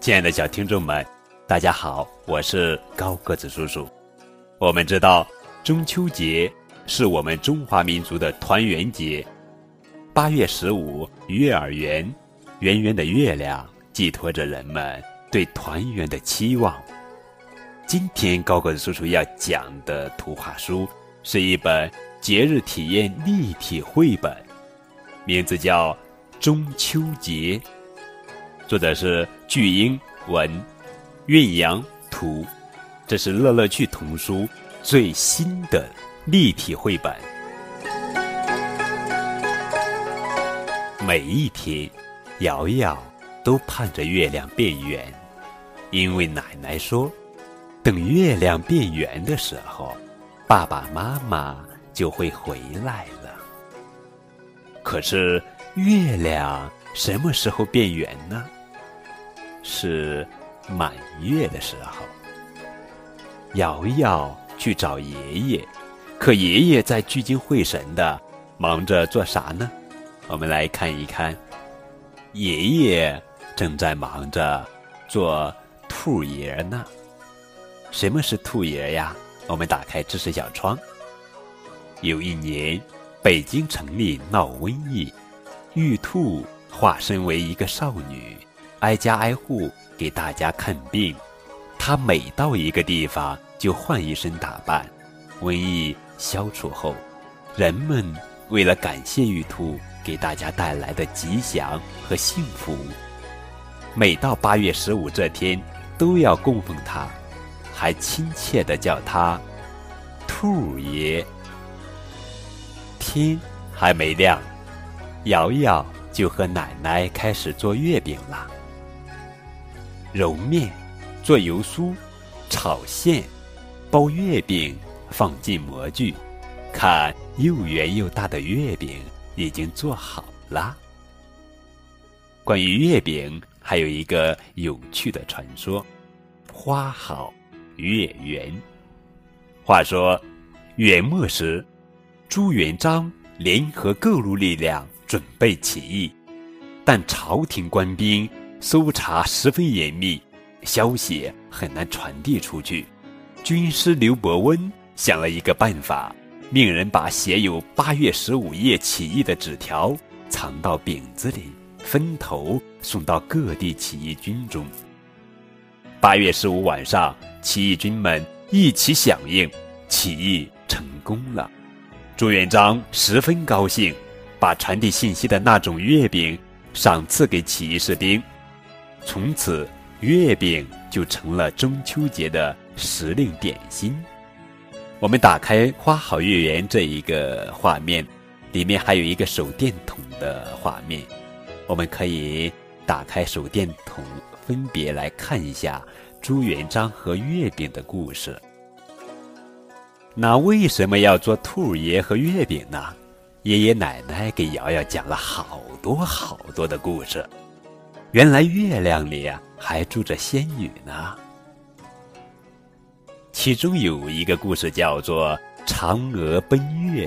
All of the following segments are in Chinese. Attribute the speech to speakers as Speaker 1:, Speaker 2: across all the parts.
Speaker 1: 亲爱的小听众们，大家好，我是高个子叔叔。我们知道，中秋节是我们中华民族的团圆节。八月十五，月儿圆，圆圆的月亮寄托着人们对团圆的期望。今天高个子叔叔要讲的图画书是一本节日体验立体绘本，名字叫《中秋节》。作者是巨婴文，韵阳图，这是乐乐趣童书最新的立体绘本。每一天，瑶瑶都盼着月亮变圆，因为奶奶说，等月亮变圆的时候，爸爸妈妈就会回来了。可是，月亮什么时候变圆呢？是满月的时候，瑶瑶去找爷爷，可爷爷在聚精会神的忙着做啥呢？我们来看一看，爷爷正在忙着做兔爷呢。什么是兔爷呀？我们打开知识小窗。有一年，北京城里闹瘟疫，玉兔化身为一个少女。挨家挨户给大家看病，他每到一个地方就换一身打扮。瘟疫消除后，人们为了感谢玉兔给大家带来的吉祥和幸福，每到八月十五这天都要供奉她，还亲切地叫她“兔爷”。天还没亮，瑶瑶就和奶奶开始做月饼了。揉面、做油酥、炒馅、包月饼，放进模具，看又圆又大的月饼已经做好了。关于月饼，还有一个有趣的传说：花好月圆。话说，元末时，朱元璋联合各路力量准备起义，但朝廷官兵。搜查十分严密，消息很难传递出去。军师刘伯温想了一个办法，命人把写有“八月十五夜起义”的纸条藏到饼子里，分头送到各地起义军中。八月十五晚上，起义军们一起响应，起义成功了。朱元璋十分高兴，把传递信息的那种月饼赏赐给起义士兵。从此，月饼就成了中秋节的时令点心。我们打开“花好月圆”这一个画面，里面还有一个手电筒的画面。我们可以打开手电筒，分别来看一下朱元璋和月饼的故事。那为什么要做兔爷和月饼呢？爷爷奶奶给瑶瑶讲了好多好多的故事。原来月亮里啊还住着仙女呢。其中有一个故事叫做《嫦娥奔月》。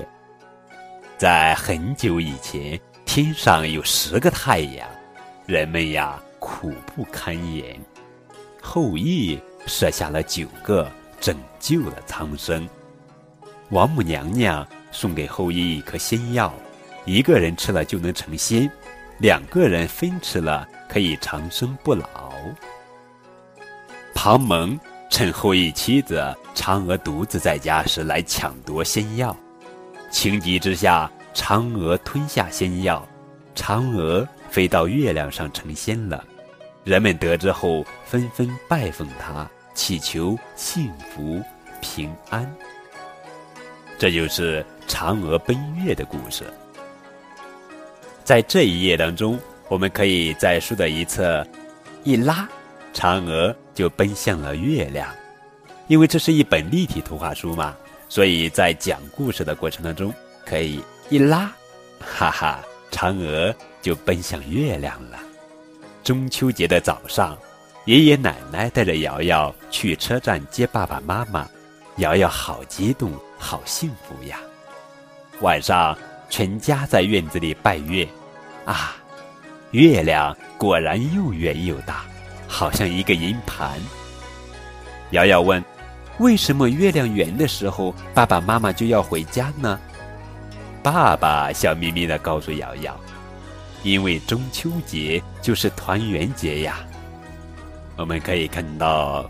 Speaker 1: 在很久以前，天上有十个太阳，人们呀苦不堪言。后羿射下了九个，拯救了苍生。王母娘娘送给后羿一颗仙药，一个人吃了就能成仙，两个人分吃了。可以长生不老。庞蒙趁后羿妻子嫦娥独自在家时来抢夺仙药，情急之下，嫦娥吞下仙药，嫦娥飞到月亮上成仙了。人们得知后纷纷拜奉她，祈求幸福平安。这就是嫦娥奔月的故事。在这一页当中。我们可以在书的一侧一拉，嫦娥就奔向了月亮。因为这是一本立体图画书嘛，所以在讲故事的过程当中，可以一拉，哈哈，嫦娥就奔向月亮了。中秋节的早上，爷爷奶奶带着瑶瑶去车站接爸爸妈妈，瑶瑶好激动，好幸福呀。晚上，全家在院子里拜月。啊，月亮果然又圆又大，好像一个银盘。瑶瑶问：“为什么月亮圆的时候，爸爸妈妈就要回家呢？”爸爸笑眯眯的告诉瑶瑶：“因为中秋节就是团圆节呀。”我们可以看到，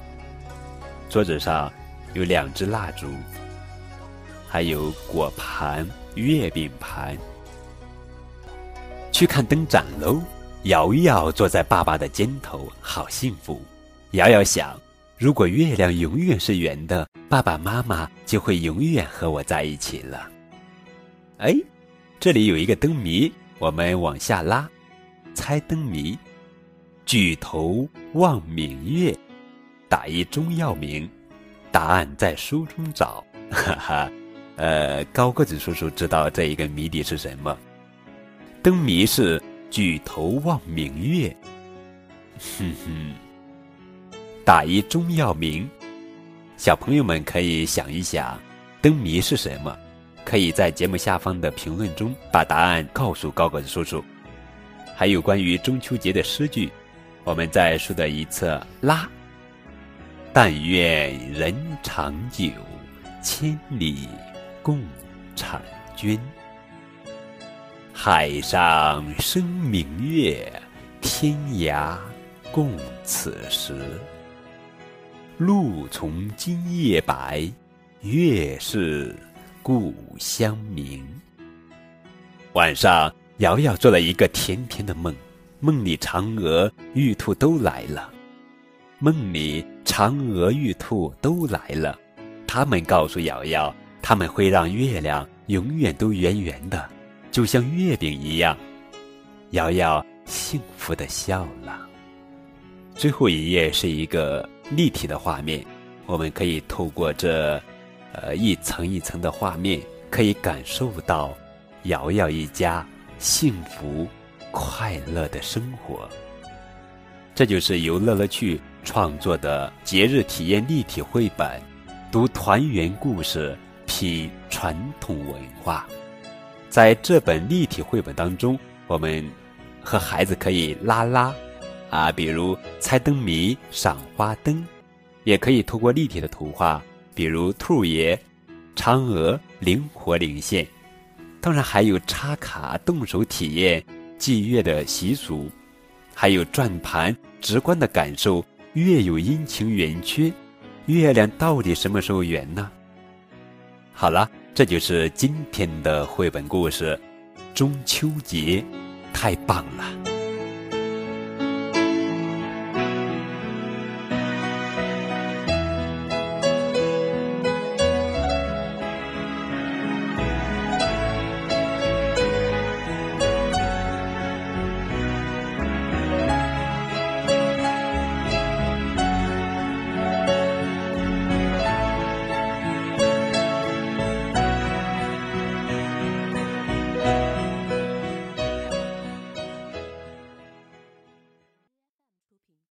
Speaker 1: 桌子上有两支蜡烛，还有果盘、月饼盘。去看灯展喽！瑶瑶坐在爸爸的肩头，好幸福。瑶瑶想。如果月亮永远是圆的，爸爸妈妈就会永远和我在一起了。哎，这里有一个灯谜，我们往下拉，猜灯谜。举头望明月，打一中药名，答案在书中找。哈哈，呃，高个子叔叔知道这一个谜底是什么？灯谜是举头望明月。哼哼。打一中药名，小朋友们可以想一想，灯谜是什么？可以在节目下方的评论中把答案告诉高个子叔叔。还有关于中秋节的诗句，我们在书的一侧拉。但愿人长久，千里共婵娟。海上生明月，天涯共此时。露从今夜白，月是故乡明。晚上，瑶瑶做了一个甜甜的梦，梦里嫦娥、玉兔都来了。梦里嫦娥、玉兔都来了，他们告诉瑶瑶，他们会让月亮永远都圆圆的，就像月饼一样。瑶瑶幸福的笑了。最后一页是一个。立体的画面，我们可以透过这，呃一层一层的画面，可以感受到瑶瑶一家幸福快乐的生活。这就是由乐乐趣创作的节日体验立体绘本，读团圆故事，品传统文化。在这本立体绘本当中，我们和孩子可以拉拉。啊，比如猜灯谜、赏花灯，也可以通过立体的图画，比如兔爷、嫦娥，灵活灵现。当然还有插卡、动手体验祭月的习俗，还有转盘，直观的感受月有阴晴圆缺，月亮到底什么时候圆呢？好了，这就是今天的绘本故事，中秋节，太棒了。